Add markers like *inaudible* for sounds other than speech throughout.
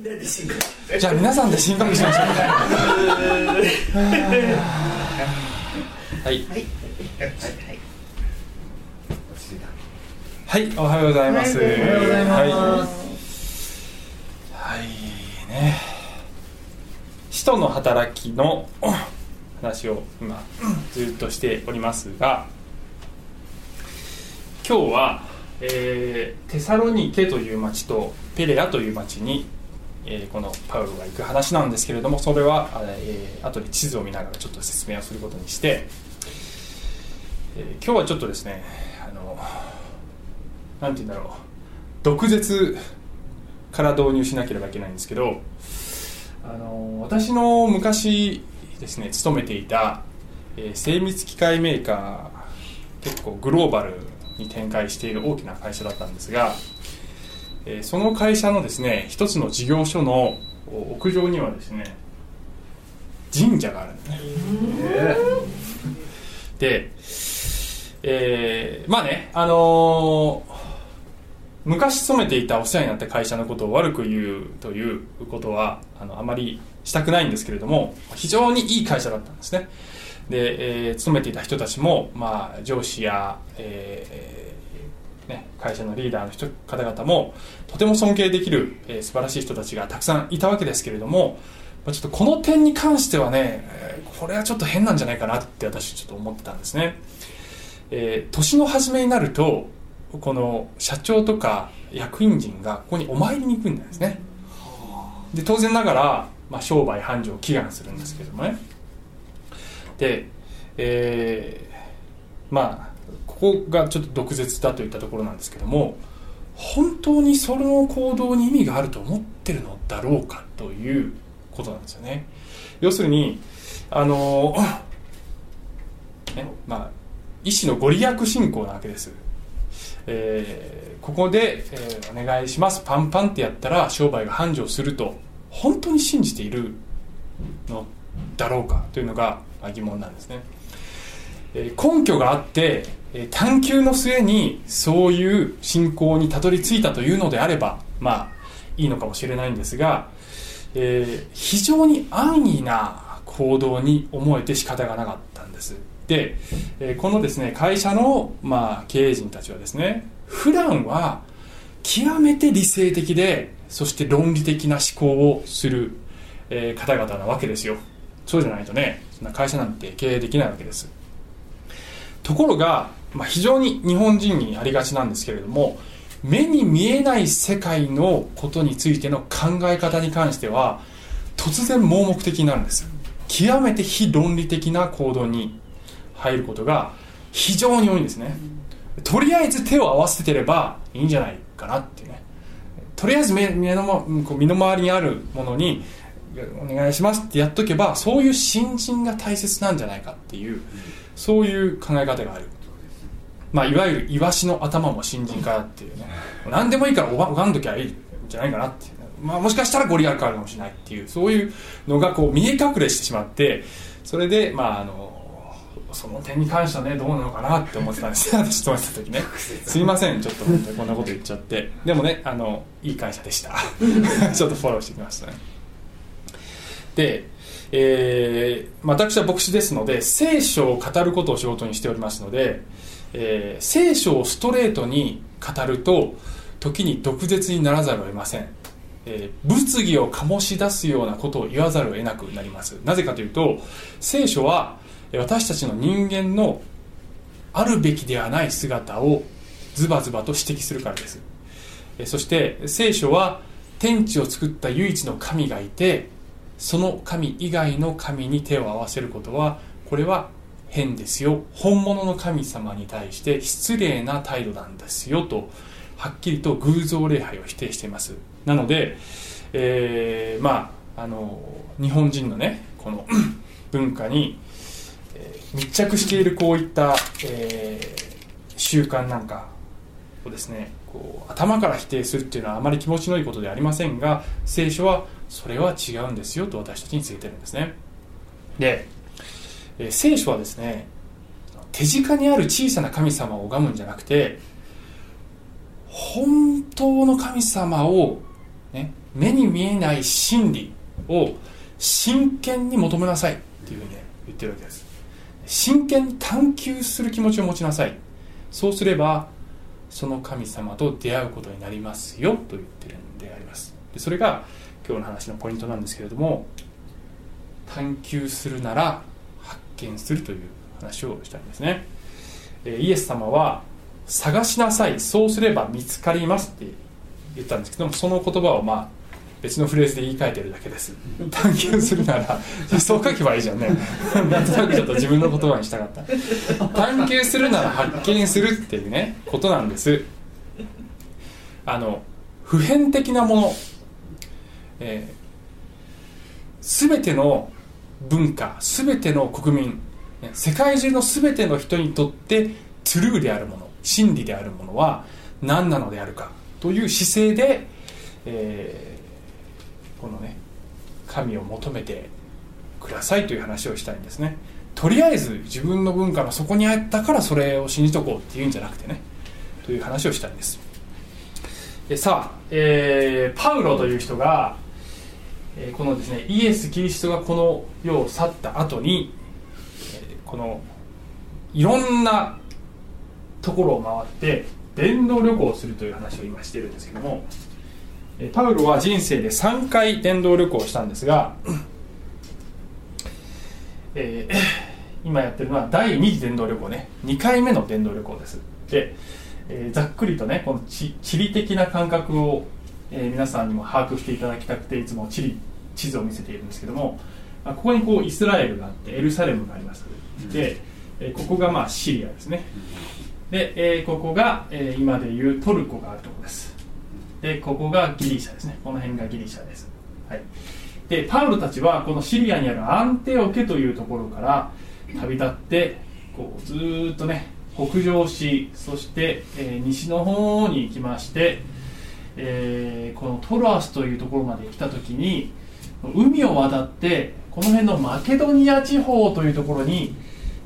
じゃあ皆さんで深呼吸しましょう。はい。はい。はいおはようございます、おはようございます。はい、はいね。使徒の働きの話を今ずっとしておりますが今日は、えーテサロニケという町とペレアという町に、えこのパウロが行く話なんですけれどもそれは、えー後で地図を見ながらちょっと説明をすることにして、え今日はちょっとですねあのなんて言うんだろう毒舌から導入しなければいけないんですけどあの私の昔ですね勤めていた、え精密機械メーカー結構グローバルに展開している大きな会社だったんですが、えーその会社のですね一つの事業所のお屋上にはですね神社があるんですねで、えーまあねあのー昔勤めていたお世話になった会社のことを悪く言うということはあのあまりしたくないんですけれども非常にいい会社だったんですね。で、えー勤めていた人たちも、まあ、上司や、えーね、会社のリーダーの人方々もとても尊敬できる、えー素晴らしい人たちがたくさんいたわけですけれどもまあちょっとこの点に関してはね、えーこれはちょっと変なんじゃないかなって私ちょっと思ってたんですね、えー年の初めになるとこの社長とか役員陣がここにお参りに行くんですね。で当然ながら、まあ、商売繁盛を祈願するんですけどもね。で、えーまあここがちょっと毒舌だといったところなんですけども本当にその行動に意味があると思ってるのだろうかということなんですよね。要するにあの *coughs* ねまあ医師のご利益信仰なわけです。えーここで、えーお願いします。パンパンってやったら商売が繁盛すると本当に信じているのだろうかというのが疑問なんですね、えー根拠があって、え探求の末にそういう信仰にたどり着いたというのであればまあいいのかもしれないんですが、えー非常に安易な行動に思えて仕方がなかったんです。で、えーこのですね会社の、まあ、経営陣たちはですね普段は極めて理性的でそして論理的な思考をする、えー方々なわけですよ。そうじゃないとねそんな会社なんて経営できないわけです。ところが、まあ、非常に日本人にありがちなんですけれども目に見えない世界のことについての考え方に関しては突然盲目的になるんです。極めて非論理的な行動に入ることが非常に多いんですね。とりあえず手を合わせてればいいんじゃないかなってね。とりあえず目目の身の回りにあるものにお願いしますってやっとけばそういう新人が大切なんじゃないかっていうそういう考え方がある。まあ、いわゆるイワシの頭も新人かっていうね。何でもいいから拝んどきゃいいんじゃないかなっていう、まあ、もしかしたらご利益あるかもしれないっていう。そういうのがこう見え隠れしてしまってそれでまああのその点に関してはねどうなのかなって思ってたんですよ *laughs* 私と思ってた時ね。すいません。ちょっと本当にこんなこと言っちゃって。でもねあのいい会社でした。*laughs* ちょっとフォローしてきましたね。で、えーまあ私は牧師ですので聖書を語ることを仕事にしておりますので、えー聖書をストレートに語ると時に毒舌にならざるを得ません、えー物議を醸し出すようなことを言わざるを得なくなります。なぜかというと聖書は私たちの人間のあるべきではない姿をズバズバと指摘するからです。えそして聖書は天地を作った唯一の神がいてその神以外の神に手を合わせることはこれは変ですよ。本物の神様に対して失礼な態度なんですよとはっきりと偶像礼拝を否定しています。なので、えーまああの日本人のねこの *clears throat* 文化に、えー密着しているこういった、えー習慣なんかをですねこう頭から否定するっていうのはあまり気持ちのいいことではありませんが聖書はそれは違うんですよと私たちに告げてるんですね。で、えー聖書はですね手近にある小さな神様を拝むんじゃなくて本当の神様を、ね、目に見えない真理を真剣に求めなさいっていうふうに、ね、言ってるわけです。真剣に探求する気持ちを持ちなさい。そうすればその神様と出会うことになりますよと言ってるんであります。でそれが今日の話のポイントなんですけれども探求するなら発見するという話をしたいんですね。イエス様は探しなさいそうすれば見つかりますって言ったんですけどもその言葉をまあ別のフレーズで言い換えてるだけです。*laughs* 探求するならそう書けばいいじゃんね。*laughs* なんとなくちょっと自分の言葉にしたかった。探求するなら発見するっていうねことなんです。あの普遍的なもの、えー、全ての文化全ての国民世界中の全ての人にとってトゥルーであるもの真理であるものは何なのであるかという姿勢で、えー、このね神を求めてくださいという話をしたいんですね。とりあえず自分の文化の底にあったからそれを信じとこうっていうんじゃなくてねという話をしたいんです。でさあ、えー、パウロという人が、このですねイエス・キリストがこの世を去った後に、このいろんなところを回って伝道旅行をするという話を今してるんですけどもパウロは人生で3回伝道旅行をしたんですが、えー、今やってるのは第2次伝道旅行ね。2回目の伝道旅行です。で、えー、ざっくりとねこの地理的な感覚を、えー、皆さんにも把握していただきたくていつも地理地図を見せているんですけども、あ、ここにこうイスラエルがあってエルサレムがあります。で、えここがまあシリアですね。で、え、ここが、え、今でいうトルコがあるところです。でここがギリシャですね。この辺がギリシャです、はい、でパウロたちはこのシリアにあるアンテオケというところから旅立ってこうずっとね北上しそして、えー、西の方に行きまして、えー、このトロアスというところまで来た時に海を渡ってこの辺のマケドニア地方というところに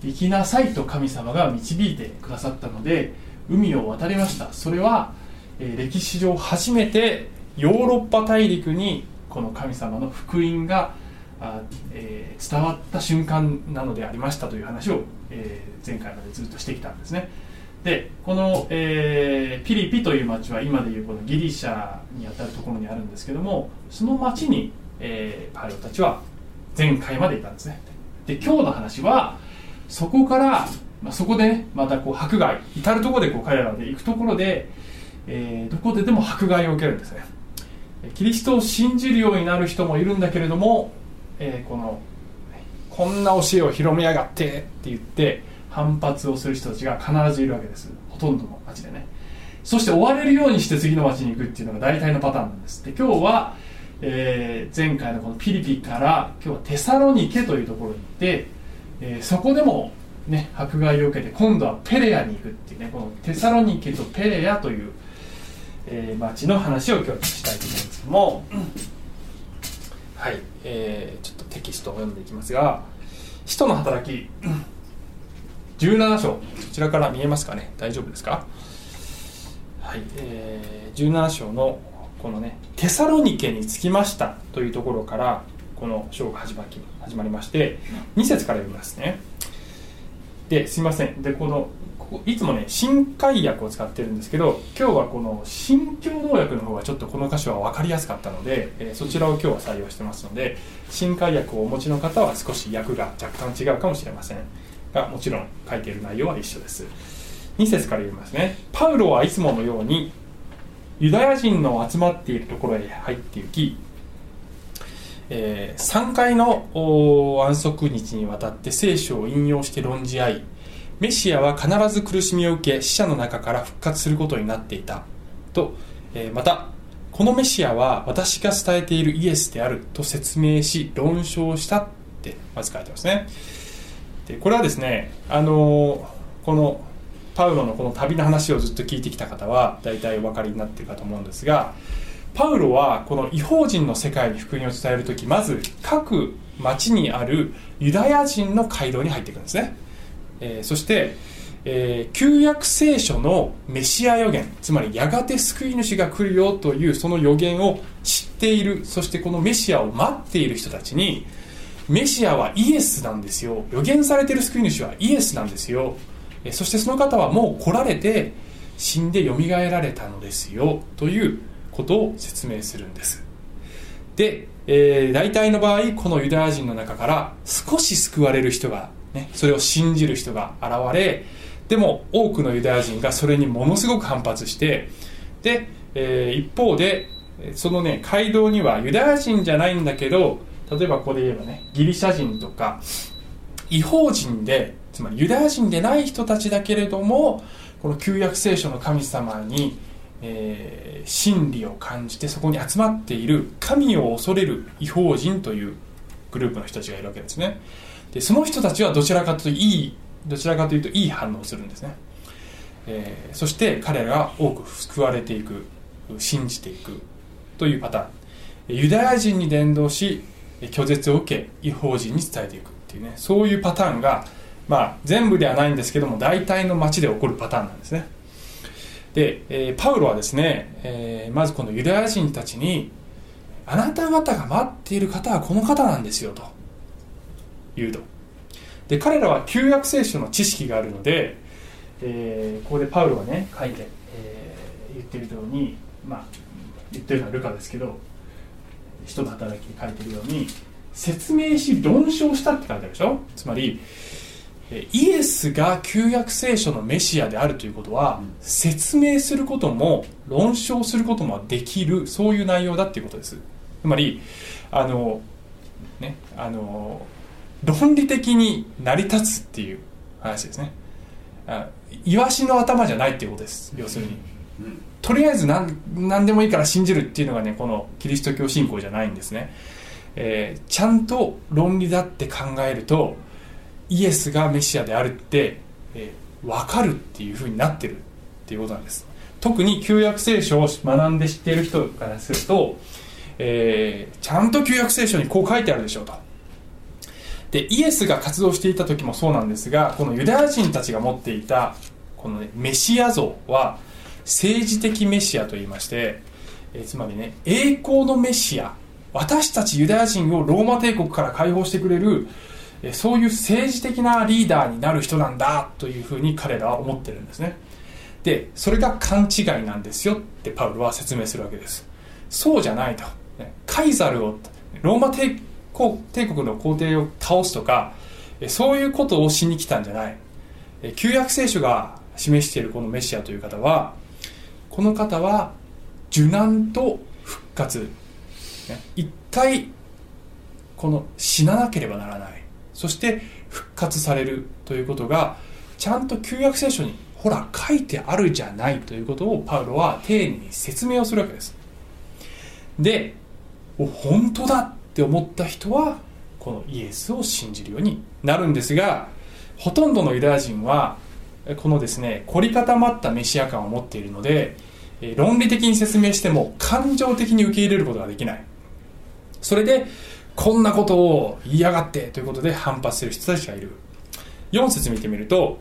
行きなさいと神様が導いてくださったので海を渡りました。それは、え、歴史上初めてヨーロッパ大陸にこの神様の福音があ、えー、伝わった瞬間なのでありましたという話を、えー、前回までずっとしてきたんですね。でこの、えー、ピリピという町は今でいうこのギリシャにあたるところにあるんですけどもその町に、えー、パイロたちは前回までいたんですね。で今日の話はそこから、まあ、そこで、ね、またこう迫害至る所でこう彼らで行くところで、えー、どこででも迫害を受けるんですね。キリストを信じるようになる人もいるんだけれども、えー、このこんな教えを広めやがってって言って反発をする人たちが必ずいるわけです。ほとんどの町でね。そして追われるようにして次の町に行くっていうのが大体のパターンなんです。で今日は、えー、前回のこのピリピから今日はテサロニケというところに行ってえー、そこでも、ね、迫害を受けて今度はペレアに行くっていうねこのテサロニケとペレアという、えー、町の話を今日したいと思うんですけども、はい、えー、ちょっとテキストを読んでいきますが「使徒の働き」17章こちらから見えますかね？大丈夫ですか？はい、えー、17章のこのね「テサロニケに着きました」というところからこの章が始ま始まりまして2節から読みますね。ですいません。でこのここいつもね新海訳を使ってるんですけど今日はこの新共同訳の方がちょっとこの箇所は分かりやすかったので、えー、そちらを今日は採用してますので新海訳をお持ちの方は少し訳が若干違うかもしれません。がもちろん書いてる内容は一緒です。2節から読みますね。パウロはいつものようにユダヤ人の集まっているところへ入って行きえー、3回の安息日にわたって聖書を引用して論じ合いメシアは必ず苦しみを受け死者の中から復活することになっていた。と、えー、またこのメシアは私が伝えているイエスであると説明し論証したってまず書いてますね。でこれはですねあのー、このパウロのこの旅の話をずっと聞いてきた方は大体お分かりになっているかと思うんですがパウロはこの違法人の世界に福音を伝える時まず各町にあるユダヤ人の街道に入っていくんですね、えー、そして、えー、旧約聖書のメシア予言つまりやがて救い主が来るよというその予言を知っているそしてこのメシアを待っている人たちにメシアはイエスなんですよ。予言されている救い主はイエスなんですよ。そしてその方はもう来られて死んでよみがえられたのですよということを説明するんです。で、えー、大体の場合このユダヤ人の中から少し救われる人が、ね、それを信じる人が現れでも多くのユダヤ人がそれにものすごく反発してで、えー、一方でそのね街道にはユダヤ人じゃないんだけど例えばここで言えばねギリシャ人とか違法人でつまりユダヤ人でない人たちだけれどもこの旧約聖書の神様に、えー、真理を感じてそこに集まっている神を恐れる違法人というグループの人たちがいるわけですね。でその人たちはどちらかというといいどちらかというといい反応をするんですね、えー、そして彼らが多く救われていく信じていくというパターン。ユダヤ人に伝道し拒絶を受け違法人に伝えていくっていうねそういうパターンが、まあ、全部ではないんですけども大体の町で起こるパターンなんですね。で、えー、パウロはですね、えー、まずこのユダヤ人たちにあなた方が待っている方はこの方なんですよと言うと。で彼らは旧約聖書の知識があるので、えー、ここでパウロがね書いて、えー、言ってるように、まあ、言ってるのはルカですけど人の働きに書いてるように説明し論証したって書いてあるでしょ。つまりイエスが旧約聖書のメシアであるということは、説明することも論証することもできるそういう内容だっていうことです。つまりあのねあの論理的に成り立つっていう話ですね。イワシの頭じゃないっていうことです要するに、とりあえず何何でもいいから信じるっていうのがねこのキリスト教信仰じゃないんですね、えー、ちゃんと論理だって考えるとイエスがメシアであるって、えー、分かるっていうふうになってるっていうことなんです。特に旧約聖書を学んで知っている人からすると、えー、ちゃんと旧約聖書にこう書いてあるでしょうと。でイエスが活動していた時もそうなんですがこのユダヤ人たちが持っていたこの、ね、メシア像は政治的メシアと言いまして、えつまりね栄光のメシア私たちユダヤ人をローマ帝国から解放してくれるそういう政治的なリーダーになる人なんだというふうに彼らは思ってるんですね。でそれが勘違いなんですよってパウロは説明するわけです。そうじゃないと。カイザルをローマ帝国の皇帝を倒すとかそういうことをしに来たんじゃない。旧約聖書が示しているこのメシアという方はこの方は受難と復活。一回この死ななければならない。そして復活されるということがちゃんと旧約聖書にほら書いてあるじゃないということをパウロは丁寧に説明をするわけです。で本当だって思った人はこのイエスを信じるようになるんですがほとんどのユダヤ人はこのですね凝り固まったメシア感を持っているので論理的に説明しても感情的に受け入れることができない。それでこんなことを言いやがってということで反発する人たちがいる。4節見てみると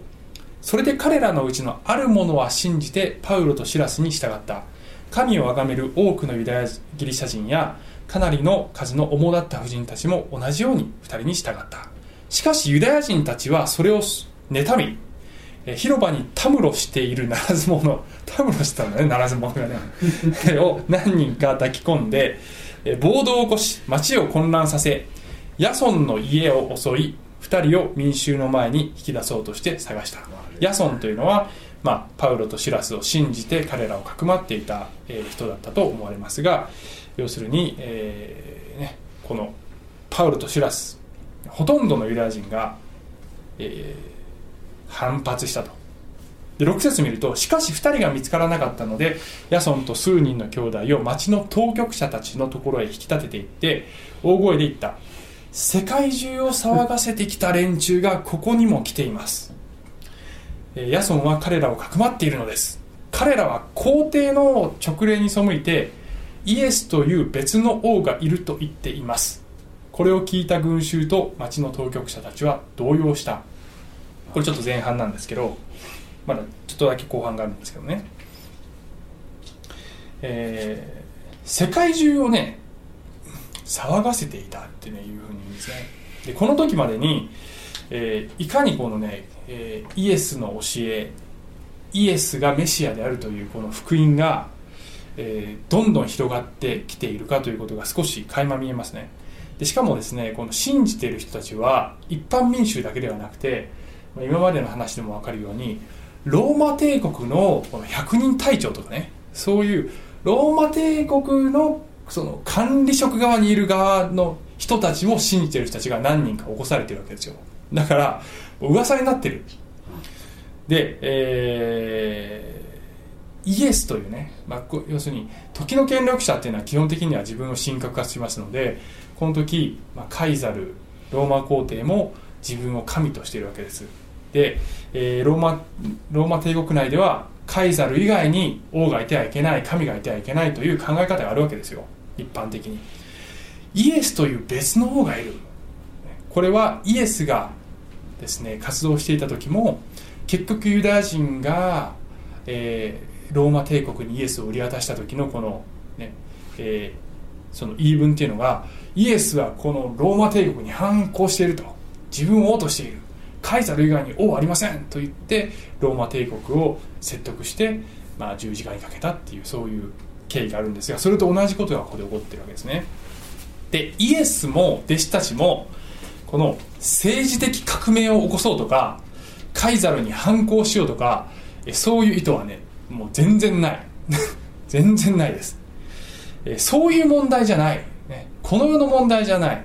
それで彼らのうちのあるものは信じてパウロとシラスに従った。神を崇める多くのユダヤギリシャ人やかなりの数の主だった婦人たちも同じように2人に従った。しかしユダヤ人たちはそれを妬み広場にたむろしているならず者たむろしてたんだねならず者がね。*laughs* を何人か抱き込んで暴動を起こし町を混乱させヤソンの家を襲い2人を民衆の前に引き出そうとして探した。ヤソンというのは、まあ、パウロとシラスを信じて彼らをかくまっていた、人だったと思われますが要するに、えー、ね、このパウロとシラスほとんどのユダヤ人が、えー、反発したと。で6節見るとしかし2人が見つからなかったのでヤソンと数人の兄弟を町の当局者たちのところへ引き立てていって大声で言った。世界中を騒がせてきた連中がここにも来ています。ヤソンは彼らをかくまっているのです。彼らは皇帝の勅令に背いてイエスという別の王がいると言っています。これを聞いた群衆と町の当局者たちは動揺した。これちょっと前半なんですけどまだちょっとだけ後半があるんですけどね、えー、世界中をね騒がせていたって、ね、いうふうに言うんですね。でこの時までに、えー、いかにこのね、えー、イエスの教えイエスがメシアであるというこの福音が、えー、どんどん広がってきているかということが少し垣間見えますね。でしかもですねこの信じている人たちは一般民衆だけではなくて今までの話でも分かるようにローマ帝国のこの百人隊長とかねそういうローマ帝国のその管理職側にいる側の人たちも信じてる人たちが何人か起こされてるわけですよ。だから噂になってる。で、えー、イエスというね、まあ、要するに時の権力者っていうのは基本的には自分を神格化しますのでこの時、まあ、カイザルローマ皇帝も自分を神としているわけです。で、えー、ローマローマ帝国内ではカイザル以外に王がいてはいけない神がいてはいけないという考え方があるわけですよ。一般的に。イエスという別の王がいる。これはイエスがですね活動していた時も結局ユダヤ人が、えー、ローマ帝国にイエスを売り渡した時のこの、ねえー、その言い分っていうのがイエスはこのローマ帝国に反抗していると。自分を王としている。カイザル以外に王はありませんと言ってローマ帝国を説得して、まあ、十字架にかけたっていうそういう経緯があるんですがそれと同じことがここで起こってるわけですね。でイエスも弟子たちもこの政治的革命を起こそうとかカイザルに反抗しようとかそういう意図はねもう全然ない。*laughs* 全然ないです。そういう問題じゃない、この世の問題じゃない、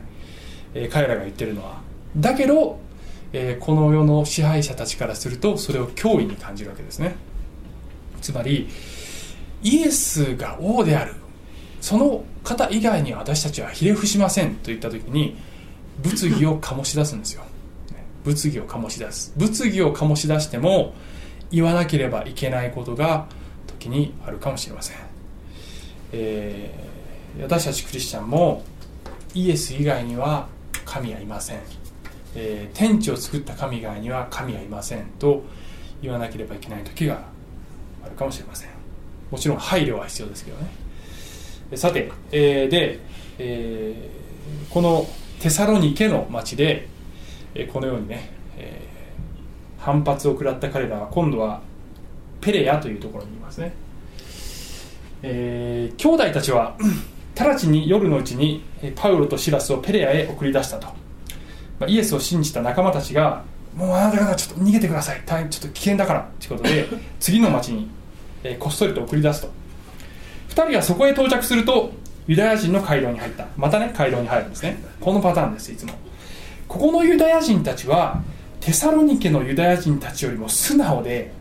彼らが言ってるのは。だけどえー、この世の支配者たちからするとそれを脅威に感じるわけですね。つまりイエスが王である。その方以外に私たちはひれ伏しませんと言った時に物議を醸し出すんですよ。物議を醸し出す。物議を醸し出しても言わなければいけないことが時にあるかもしれません、えー、私たちクリスチャンもイエス以外には神はいません。えー、天地を作った神以外には神はいませんと言わなければいけない時があるかもしれません。もちろん配慮は必要ですけどね。さて、えー、で、えー、このテサロニケの町で、え、このようにね、え、反発を食らった彼らは今度はペレアというところにいますね、えー、兄弟たちは直ちに夜のうちにパウロとシラスをペレアへ送り出したと。まあ、イエスを信じた仲間たちがもうあなた方ちょっと逃げてください。大変ちょっと危険だから。ということで *laughs* 次の町に、えー、こっそりと送り出すと。2人がそこへ到着するとユダヤ人の街道に入った。またね街道に入るんですね。このパターンですいつも。ここのユダヤ人たちはテサロニケのユダヤ人たちよりも素直で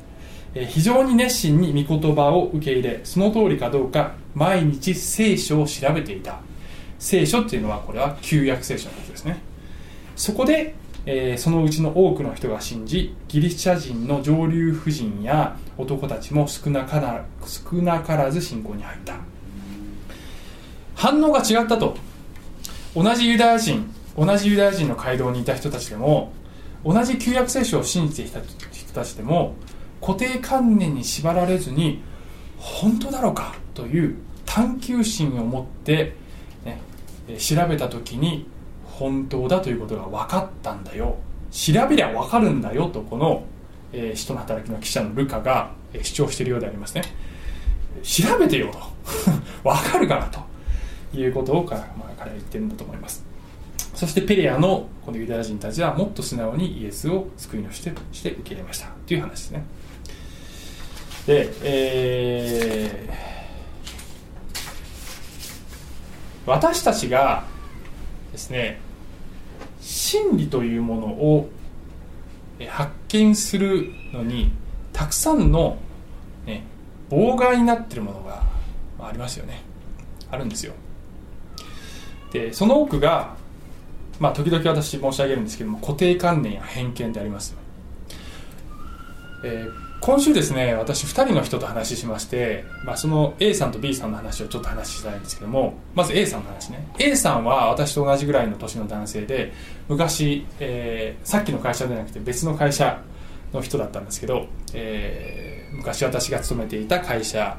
非常に熱心に御言葉を受け入れその通りかどうか毎日聖書を調べていた。聖書っていうのはこれは旧約聖書のことですねそこで、えー、そのうちの多くの人が信じギリシャ人の上流婦人や男たちも少なから少なからず信仰に入った。反応が違ったと。同じユダヤ人同じユダヤ人の街道にいた人たちでも同じ旧約聖書を信じていた人たちでも固定観念に縛られずに本当だろうかという探求心を持って、ね、調べた時に本当だということが分かったんだよ。調べりゃ分かるんだよとこの、えー、使徒の働きの記者のルカが、主張しているようでありますね。調べてよと。*laughs* 分かるからということを彼,、まあ、彼は言ってるんだと思います。そしてペレアのこのユダヤ人たちはもっと素直にイエスを救いのしてして受け入れました。という話ですね。で、えー、私たちがですね真理というものを発見するのにたくさんの、ね、妨害になっているものがありますよね。あるんですよ。でその多くがまあ時々私申し上げるんですけども固定観念や偏見であります、えー今週ですね私2人の人と話しまして、まあ、その A さんと B さんの話をちょっと話したいんですけどもまず A さんの話ね。A さんは私と同じぐらいの年の男性で昔、えー、さっきの会社ではなくて別の会社の人だったんですけど、えー、昔私が勤めていた会社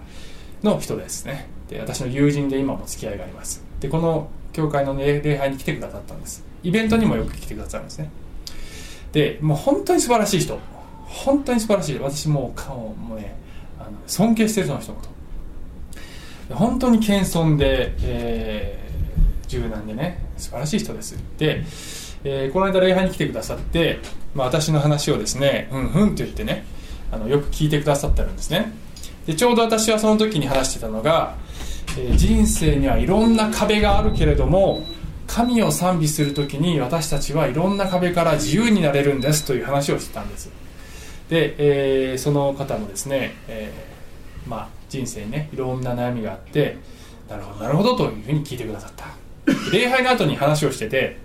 の人ですね。で私の友人で今も付き合いがあります。でこの教会の、礼拝に来てくださったんです。イベントにもよく来てくださるんですね。でもう本当に素晴らしい人。本当に素晴らしい。私も顔もねあの尊敬してるその人のこと。本当に謙遜で、えー、柔軟でね素晴らしい人です。で、えー、この間礼拝に来てくださって、まあ、私の話をですねうんうんって言ってねあのよく聞いてくださってるんですね。でちょうど私はその時に話してたのが、えー、人生にはいろんな壁があるけれども神を賛美する時に私たちはいろんな壁から自由になれるんですという話をしてたんです。で、えー、その方もですね、えー、まあ、人生にねいろんな悩みがあってなるほどなるほどというふうに聞いてくださった。礼拝の後に話をしてて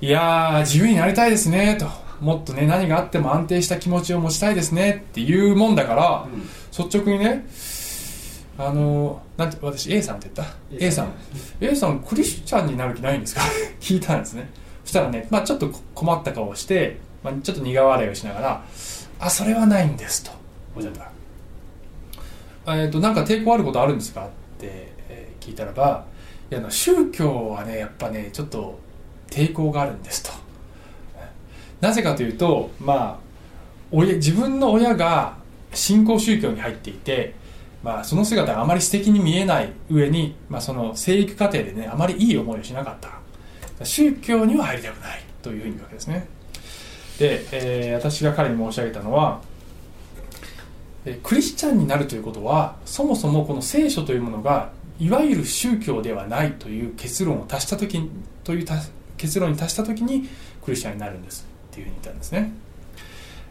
いやー自由になりたいですねと。もっとね何があっても安定した気持ちを持ちたいですねっていうもんだから、うん、率直にねあのなんて私 A さんって言った？A さん。A さんクリスチャンになる気ないんですか？*laughs* 聞いたんですねしたらね、まあ、ちょっと困った顔をして、まあ、ちょっと苦笑いをしながら「あそれはないんです」とおっしゃった。えーと、なんか抵抗あることあるんですかって、え、聞いたらばいや宗教はねやっぱねちょっと抵抗があるんですと。なぜかというとまあ親自分の親が新興宗教に入っていてまあ、その姿があまり素敵に見えない上に、まあ、その生育過程でねあまりいい思いをしなかった。宗教には入りたくないというふうに言うわけですね。で、えー、私が彼に申し上げたのはクリスチャンになるということはそもそもこの聖書というものがいわゆる宗教ではないという結論を足した時という結論に達した時にクリスチャンになるんですっていうふうに言ったんですね。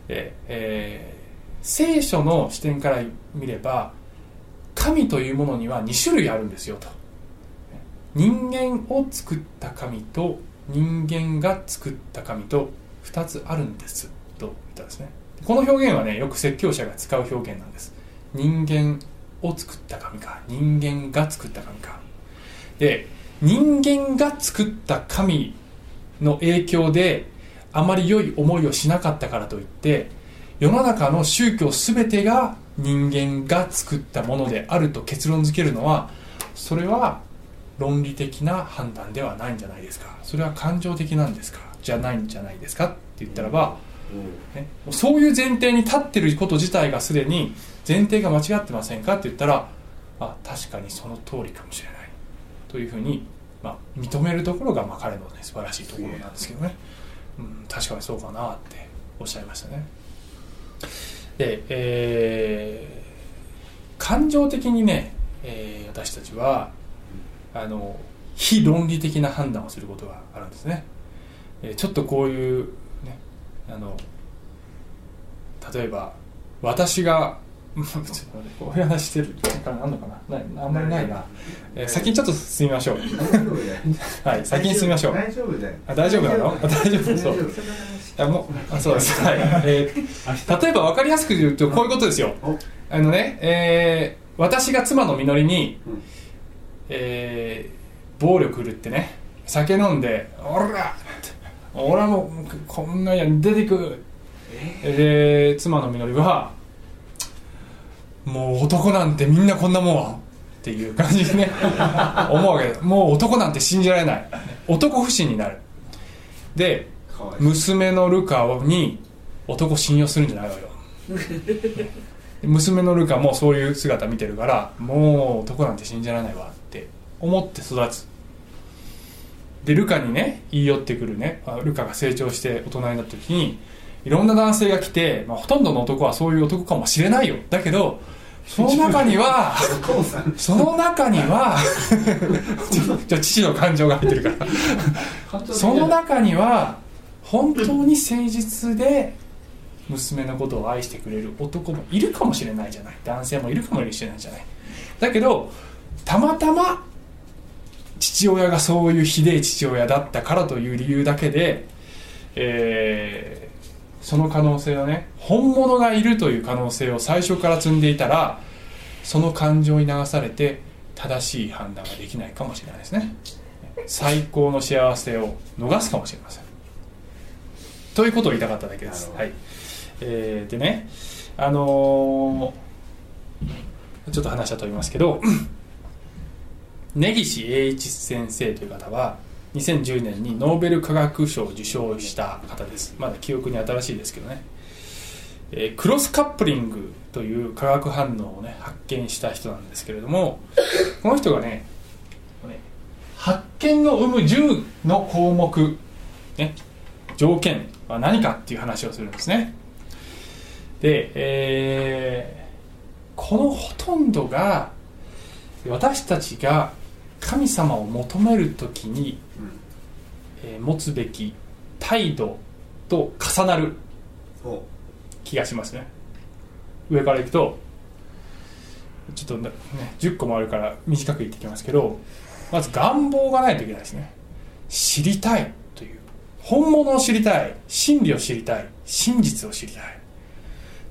で、えー、聖書の視点から見れば神というものには2種類あるんですよと。人間を作った神と人間が作った神と2つあるんです。と言ったんですね。この表現はねよく説教者が使う表現なんです。人間を作った神か人間が作った神か。で人間が作った神の影響であまり良い思いをしなかったからといって世の中の宗教全てが人間が作ったものであると結論付けるのはそれは論理的な判断ではないんじゃないですか。それは感情的なんですか。じゃないんじゃないですかって言ったらば、ね、そういう前提に立ってること自体がすでに前提が間違ってませんかって言ったらあ確かにその通りかもしれない。というふうに、まあ、認めるところがまあ彼の、ね、素晴らしいところなんですけどね、うん、確かにそうかなっておっしゃいましたね。で、えー、感情的にね、えー、私たちはあの非論理的な判断をすることがあるんですね、えー、ちょっとこういう、ね、あの例えば私が *laughs* こういう話してる時間あるのかな？ないあんまりないな、えー、先にちょっと進みましょう。*laughs* はい先に進みましょう。大丈夫あ大丈夫なの？大丈夫。そう。あもうあそうです。はい、えー、例えば分かりやすく言うとこういうことですよ。あ。のね、えー、私が妻のみのりに、えー、暴力振るってね。酒飲んで「おら!」俺はもうこんなや出てくで妻のみのりはもう男なんてみんなこんなもんっていう感じでね思うわけ。でもう男なんて信じられない。男不信になる。で娘のルカに男信用するんじゃないわよ。*laughs* 娘のルカもそういう姿見てるからもう男なんて信じられないわ思って育つ。でルカにね言い寄ってくるね。ルカが成長して大人になった時にいろんな男性が来て、まあ、ほとんどの男はそういう男かもしれないよ。だけどその中にはその中には *laughs* じゃ父の感情が入ってるから。その中には本当に誠実で娘のことを愛してくれる男もいるかもしれないじゃない。男性もいるかもしれないじゃない。だけどたまたま父親がそういうひでえ父親だったからという理由だけで、えその可能性はね本物がいるという可能性を最初から積んでいたらその感情に流されて正しい判断ができないかもしれないですね。最高の幸せを逃すかもしれません。ということを言いたかっただけです、はい。えー、でねあのー、ちょっと話は飛びますけど根岸英一先生という方は2010年にノーベル化学賞を受賞した方です。まだ記憶に新しいですけどね、えー、クロスカップリングという化学反応をね発見した人なんですけれどもこの人がね発見を生む10の項目、ね、条件は何かっていう話をするんですね。で、えー、このほとんどが私たちが神様を求めるときに、えー、持つべき態度と重なる気がしますね。上からいくとちょっとね10個もあるから短く言っていきますけどまず願望がないといけないですね。知りたいという。本物を知りたい。真理を知りたい。真実を知りたい。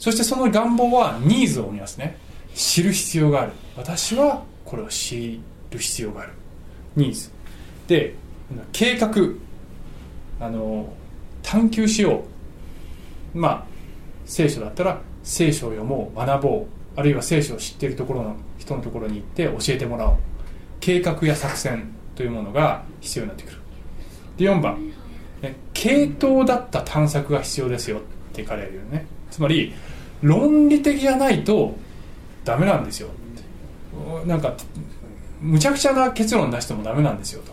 そしてその願望はニーズを生みますね。知る必要がある。私はこれを知る必要がある。ニーズ。で計画。あの探求しよう。まあ聖書だったら聖書を読もう学ぼう。あるいは聖書を知っているところの人のところに行って教えてもらおう。計画や作戦というものが必要になってくる。で4番、ね、系統だった探索が必要ですよって彼は言うね。つまり論理的じゃないとダメなんですよなんかむちゃくちゃな結論出してもダメなんですよと。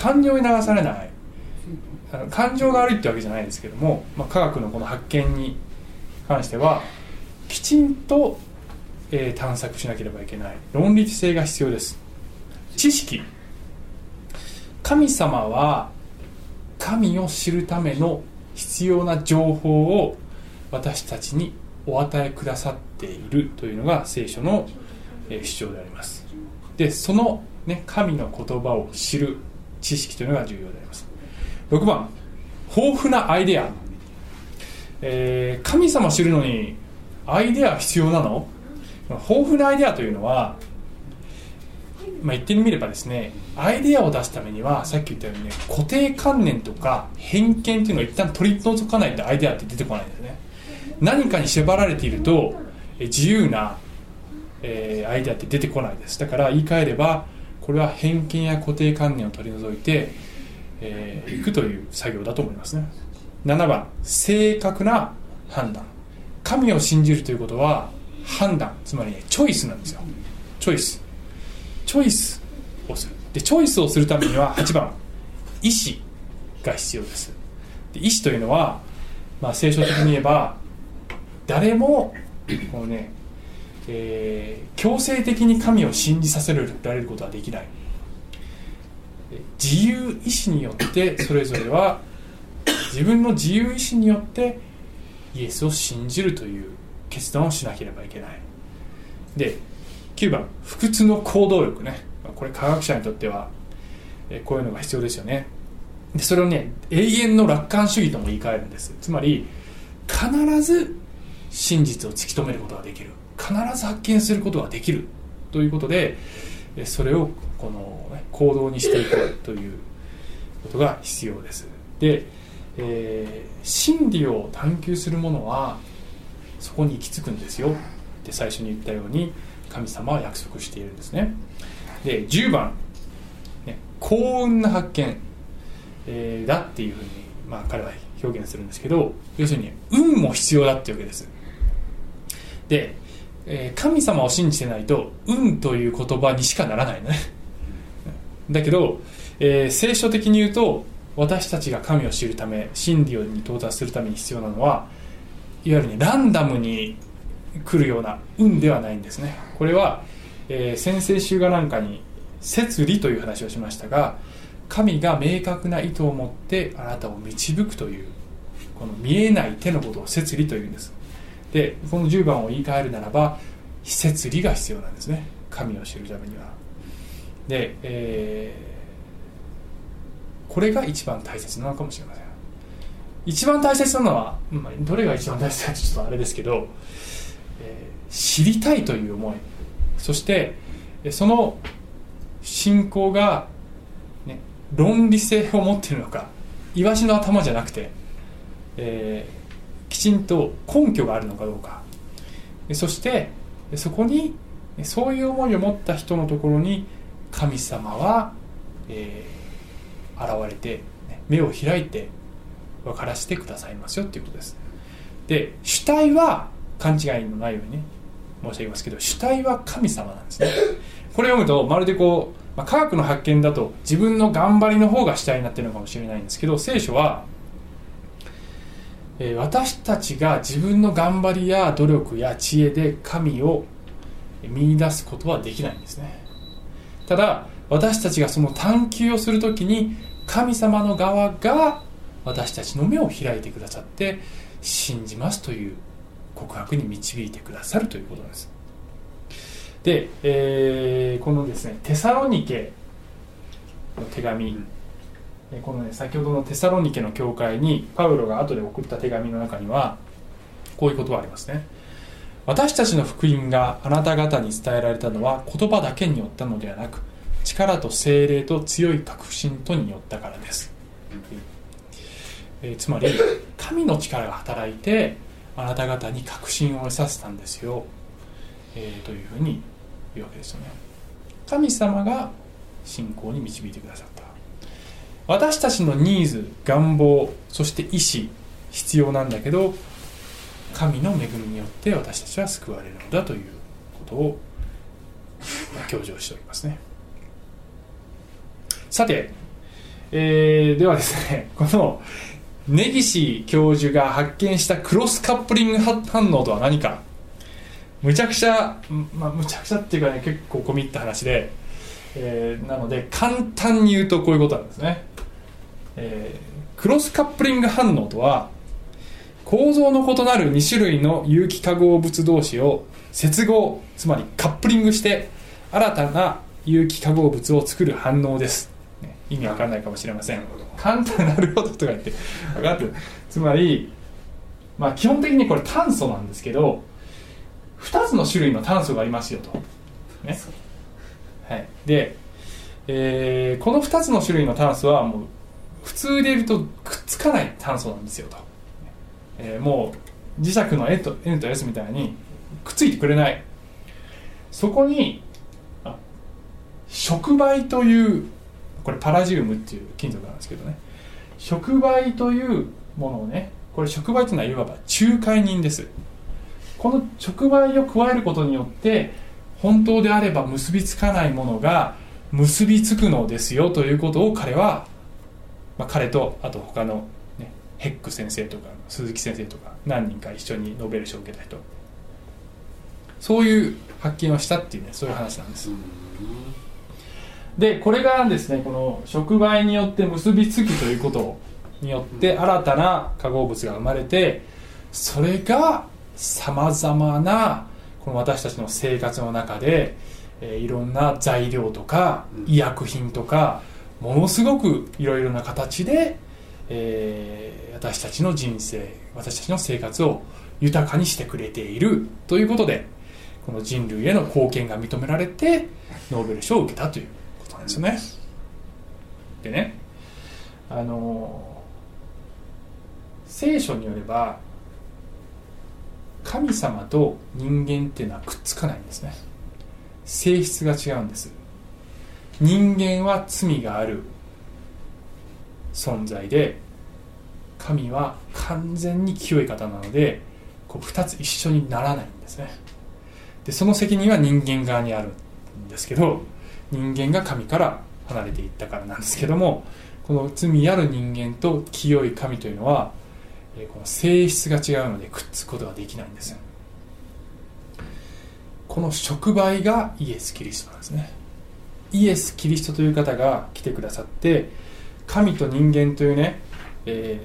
感情に流されない。あの感情が悪いってわけじゃないですけども、まあ、科学のこの発見に関してはきちんと、えー、探索しなければいけない。論理性が必要です。知識。神様は神を知るための必要な情報を私たちにお与えくださっているというのが聖書の主張であります。でその、ね、神の言葉を知る知識というのが重要であります。6番豊富なアイデア、えー、神様知るのにアイデア必要なの？豊富なアイデアというのはまあ、言ってみればですねアイデアを出すためにはさっき言ったようにね固定観念とか偏見っていうのを一旦取り除かないとアイデアって出てこないんですね。何かに縛られていると自由な、えー、アイデアって出てこないです。だから言い換えればこれは偏見や固定観念を取り除いて、えー、くという作業だと思いますね。7番正確な判断。神を信じるということは判断つまり、ね、チョイスなんですよ。チョイス。チョイスをする。でチョイスをするためには8番意思が必要です。で意思というのは、まあ、聖書的に言えば誰もこのね、えー、強制的に神を信じさせられることはできない。自由意志によってそれぞれは自分の自由意志によってイエスを信じるという決断をしなければいけない。で9番不屈の行動力ね。これ科学者にとってはこういうのが必要ですよね。でそれをね永遠の楽観主義とも言い換えるんです。つまり必ず真実を突き止めることができる。必ず発見することができるということでそれをこの、ね、行動にしていくということが必要です。で、えー、真理を探求する者はそこに行き着くんですよ。って最初に言ったように神様は約束しているんですね。で10番、ね、幸運な発見、えー、だっていうふうに、まあ、彼は表現するんですけど要するに運も必要だっていうわけです。で、えー、神様を信じてないと運という言葉にしかならないね。*laughs* だけど、えー、聖書的に言うと私たちが神を知るため真理に到達するために必要なのはいわゆるねランダムに来るような運ではないんですね。これは、えー、先々週がなんかに摂理という話をしましたが神が明確な意図を持ってあなたを導くというこの見えない手のことを摂理というんです。でこの10番を言い換えるならば摂理が必要なんですね。神を知るためには。で、えー、これが一番大切なのかもしれません。一番大切なのは、まあ、どれが一番大切かちょっとあれですけど知りたいという思い。そしてその信仰が、ね、論理性を持っているのかイワシの頭じゃなくてえー、きちんと根拠があるのかどうか。そしてそこにそういう思いを持った人のところに神様は、えー、現れて目を開いて分からせてくださいますよっていうことです。で主体は勘違いのないようにね申し上げますけど主体は神様なんですね。これ読むとまるでこう、まあ、科学の発見だと自分の頑張りの方が主体になってるのかもしれないんですけど聖書は、え、私たちが自分の頑張りや努力や知恵で神を見出すことはできないんですね。ただ私たちがその探求をするときに神様の側が私たちの目を開いてくださって信じますという告白に導いてくださるということです。で、えー、このですねテサロニケの手紙、このね先ほどのテサロニケの教会にパウロが後で送った手紙の中にはこういうことがありますね。私たちの福音があなた方に伝えられたのは言葉だけによったのではなく力と精霊と強い確信とによったからです、えー、つまり神の力が働いてあなた方に確信を得させたんですよ、えー、というふうに言うわけですよね。神様が信仰に導いてくださった。私たちのニーズ願望そして意志必要なんだけど神の恵みによって私たちは救われるのだということをまあ強調しておりますね。さて、えー、ではですね *laughs* この根岸教授が発見したクロスカップリング反応とは何か。むちゃくちゃ、まあ、むちゃくちゃっていうかね結構込み入った話で、えー、なので簡単に言うとこういうことなんですね、えー、クロスカップリング反応とは構造の異なる2種類の有機化合物同士を接合つまりカップリングして新たな有機化合物を作る反応です。ね意味わかんないかもしれません。簡単なるほどとか言って分かってつまりまあ基本的にこれ炭素なんですけど2つの種類の炭素がありますよと。ね。はい。で、えー、この2つの種類の炭素はもう普通でいるとくっつかない炭素なんですよと、えー、もう磁石の N と N と S みたいにくっついてくれない。そこに触媒というこれパラジウムっていう金属なんですけどね。触媒というものをねこれ触媒というのはいわば仲介人です。この触媒を加えることによって本当であれば結びつかないものが結びつくのですよということを彼は、まあ、彼とあと他の、ね、ヘック先生とか鈴木先生とか何人か一緒にノーベル賞を受けた人そういう発見をしたっていうねそういう話なんです。でこれがですねこの触媒によって結びつきということによって新たな化合物が生まれてそれがさまざまなこの私たちの生活の中で、えー、いろんな材料とか医薬品とかものすごくいろいろな形で、えー、私たちの人生私たちの生活を豊かにしてくれているということでこの人類への貢献が認められてノーベル賞を受けたというですね。でねあの聖書によれば神様と人間っていうのはくっつかないんですね。性質が違うんです。人間は罪がある存在で神は完全に清い方なのでこう2つ一緒にならないんですね。でその責任は人間側にあるんですけど人間が神から離れていったからなんですけどもこの罪ある人間と清い神というのはこの性質が違うのでくっつくことができないんですこの触媒がイエス・キリストなんですね。イエス・キリストという方が来てくださって神と人間というね、え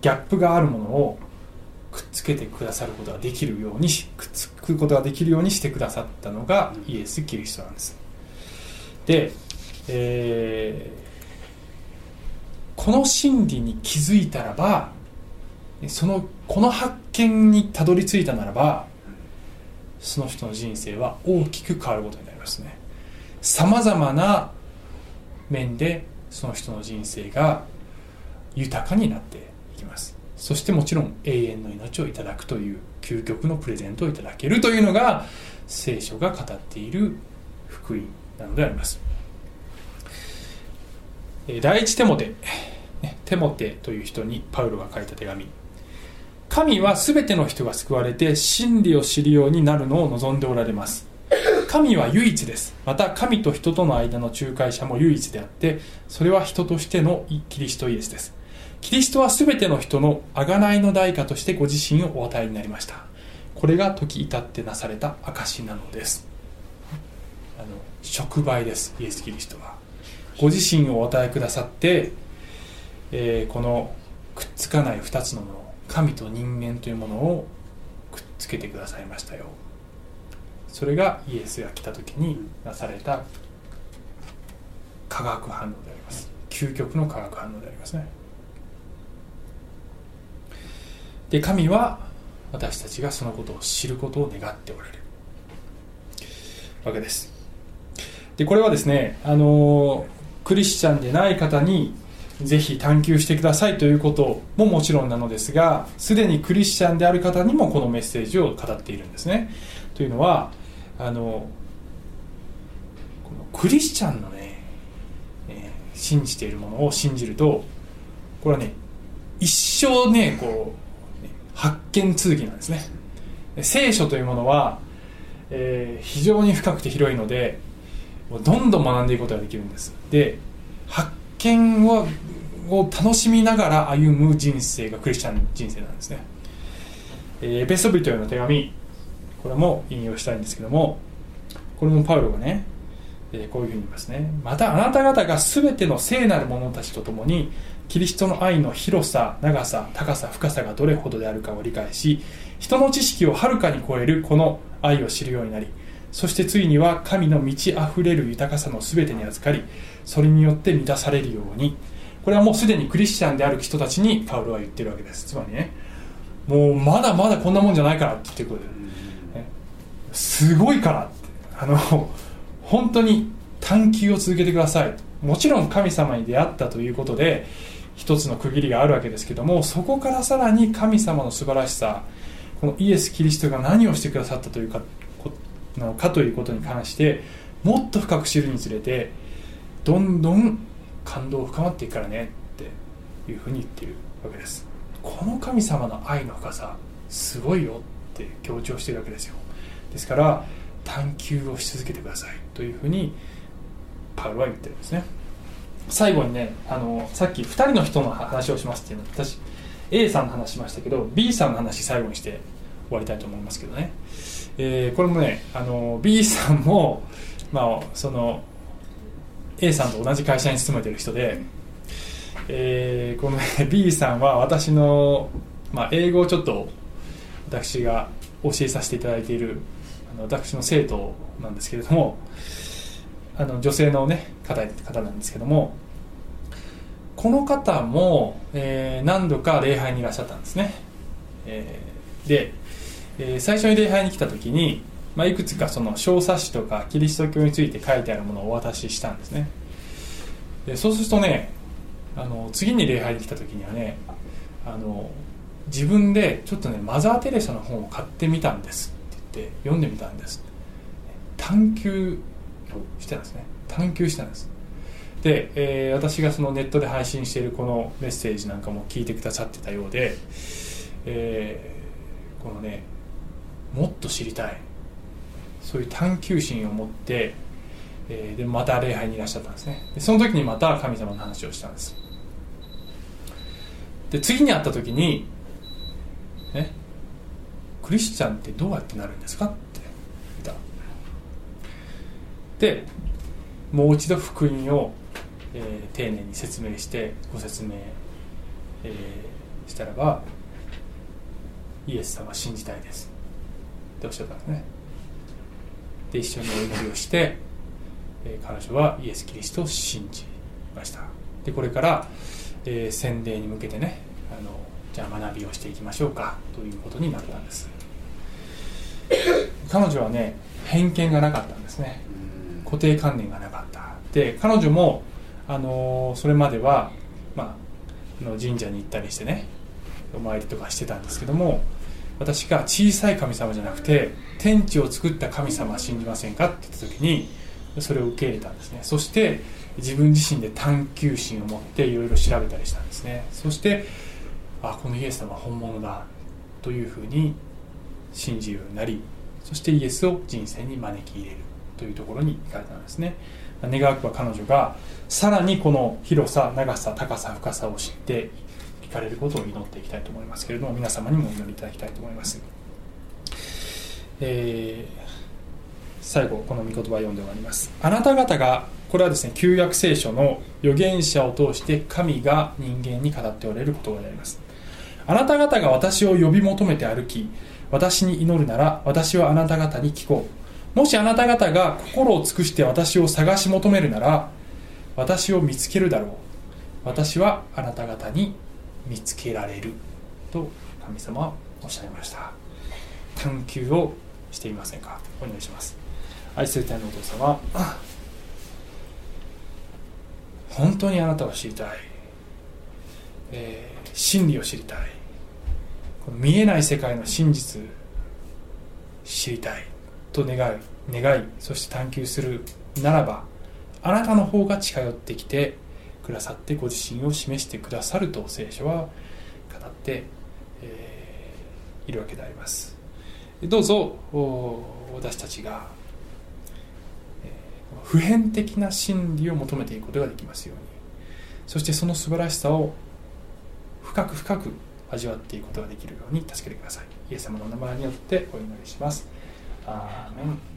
ー、ギャップがあるものをくっつけてくださることができるようにくっつくことができるようにしてくださったのがイエス・キリストなんです。で、えー、この真理に気づいたらばそのこの発見にたどり着いたならばその人の人生は大きく変わることになりますね。さまざまな面でその人の人生が豊かになっていきます。そしてもちろん永遠の命をいただくという究極のプレゼントをいただけるというのが聖書が語っている福音なのであります。第一テモテテモテという人にパウロが書いた手紙。神は全ての人が救われて真理を知るようになるのを望んでおられます。神は唯一です。また神と人との間の仲介者も唯一であってそれは人としてのキリストイエスです。キリストは全ての人の贖いの代価としてご自身をお与えになりました。これが時至ってなされた証なのです。あの触媒です。イエス・キリストは。ご自身をお与えくださって、えー、このくっつかない2つのもの神と人間というものをくっつけてくださいましたよ。それがイエスが来た時になされた化学反応であります。究極の化学反応でありますね。で神は私たちがそのことを知ることを願っておられる。わけです。でこれはですねあのクリスチャンでない方にぜひ探求してくださいということももちろんなのですがすでにクリスチャンである方にもこのメッセージを語っているんですね。というのはあのこのクリスチャンのね、えー、信じているものを信じるとこれはね一生ねこう発見続きなんですね。聖書というものは、えー、非常に深くて広いのでどんどん学んでいくことができるんです。で発見をを楽しみながら歩む人生がクリスチャン人生なんですね、えー、ベストビトへの手紙。これも引用したいんですけども。これもパウロがね、えー、こういうふうに言いますね。またあなた方が全ての聖なる者たちと共にキリストの愛の広さ長さ高さ深さがどれほどであるかを理解し人の知識をはるかに超えるこの愛を知るようになりそしてついには神の満ち溢れる豊かさの全てに預かりそれによって満たされるように。これはもうすでにクリスチャンである人たちにパウロは言ってるわけです。つまりねもうまだまだこんなもんじゃないからって言ってくる、ね、すごいからって。あの本当に探求を続けてください。もちろん神様に出会ったということで一つの区切りがあるわけですけどもそこからさらに神様の素晴らしさこのイエス・キリストが何をしてくださったというかなのかということに関してもっと深く知るにつれてどんどん感動深まっていくからねっていうふうに言ってるわけです。この神様の愛の深さすごいよって強調してるわけですよ。ですから探求をし続けてくださいというふうにパウロは言ってるんですね。最後にねあのさっき2人の人の話をしますっていうの私 A さんの話しましたけど B さんの話最後にして終わりたいと思いますけどね、えー、これもねあの B さんも、まあ、その A さんと同じ会社に勤めてる人で、えー、この、ね、*laughs* B さんは私の、まあ、英語をちょっと私が教えさせていただいているあの私の生徒なんですけれどもあの女性の、ね、方方なんですけどもこの方も、えー、何度か礼拝にいらっしゃったんですね、えー、で、えー、最初に礼拝に来た時にまあ、いくつかその小冊子とかキリスト教について書いてあるものをお渡ししたんですね。でそうするとねあの次に礼拝に来た時にはねあの自分でちょっとねマザー・テレサの本を買ってみたんですって言って読んでみたんです。探求してたんですね。探求したんです。で、えー、私がそのネットで配信しているこのメッセージなんかも聞いてくださってたようで、えー、このねもっと知りたい。そういう探求心を持って、えー、でまた礼拝にいらっしゃったんですね。でその時にまた神様の話をしたんです。で次に会った時にねクリスチャンってどうやってなるんですか？って言った。でもう一度福音を、えー、丁寧に説明してご説明、えー、したらばイエス様信じたいです。っておっしゃったんですね。で一緒にお祈りをして、えー、彼女はイエス・キリストを信じました。でこれから、えー、洗礼に向けてねあのじゃあ学びをしていきましょうかということになったんです。彼女はね偏見がなかったんですね。固定観念がなかった。で彼女も、あのー、それまでは、まあ、の神社に行ったりしてねお参りとかしてたんですけども私が小さい神様じゃなくて天地を作った神様信じませんかって言った時にそれを受け入れたんですね。そして自分自身で探求心を持っていろいろ調べたりしたんですね。そしてあこのイエス様は本物だというふうに信じるようになりそしてイエスを人生に招き入れるというところに行かれたんですね。願わくは彼女がさらにこの広さ長さ高さ深さを知っていかれることを祈っていきたいと思いますけれども皆様にもお祈りいただきたいと思います、えー、最後この御言葉を読んで終わります。あなた方がこれはですね旧約聖書の預言者を通して神が人間に語っておられる言葉であります。あなた方が私を呼び求めて歩き私に祈るなら私はあなた方に聞こう。もしあなた方が心を尽くして私を探し求めるなら私を見つけるだろう。私はあなた方に見つけられると神様はおっしゃいました。探求をしていませんか？お願いします。愛する天のお父様本当にあなたを知りたい、えー、真理を知りたい。この見えない世界の真実知りたい。と願い願いそして探求するならばあなたの方が近寄ってきてくださってご自身を示してくださると聖書は語って、いるわけであります。どうぞ私たちが、え、普遍的な真理を求めていくことができますように。そしてその素晴らしさを深く深く味わっていくことができるように助けてください。イエス様のお名前によってお祈りします。アーメン。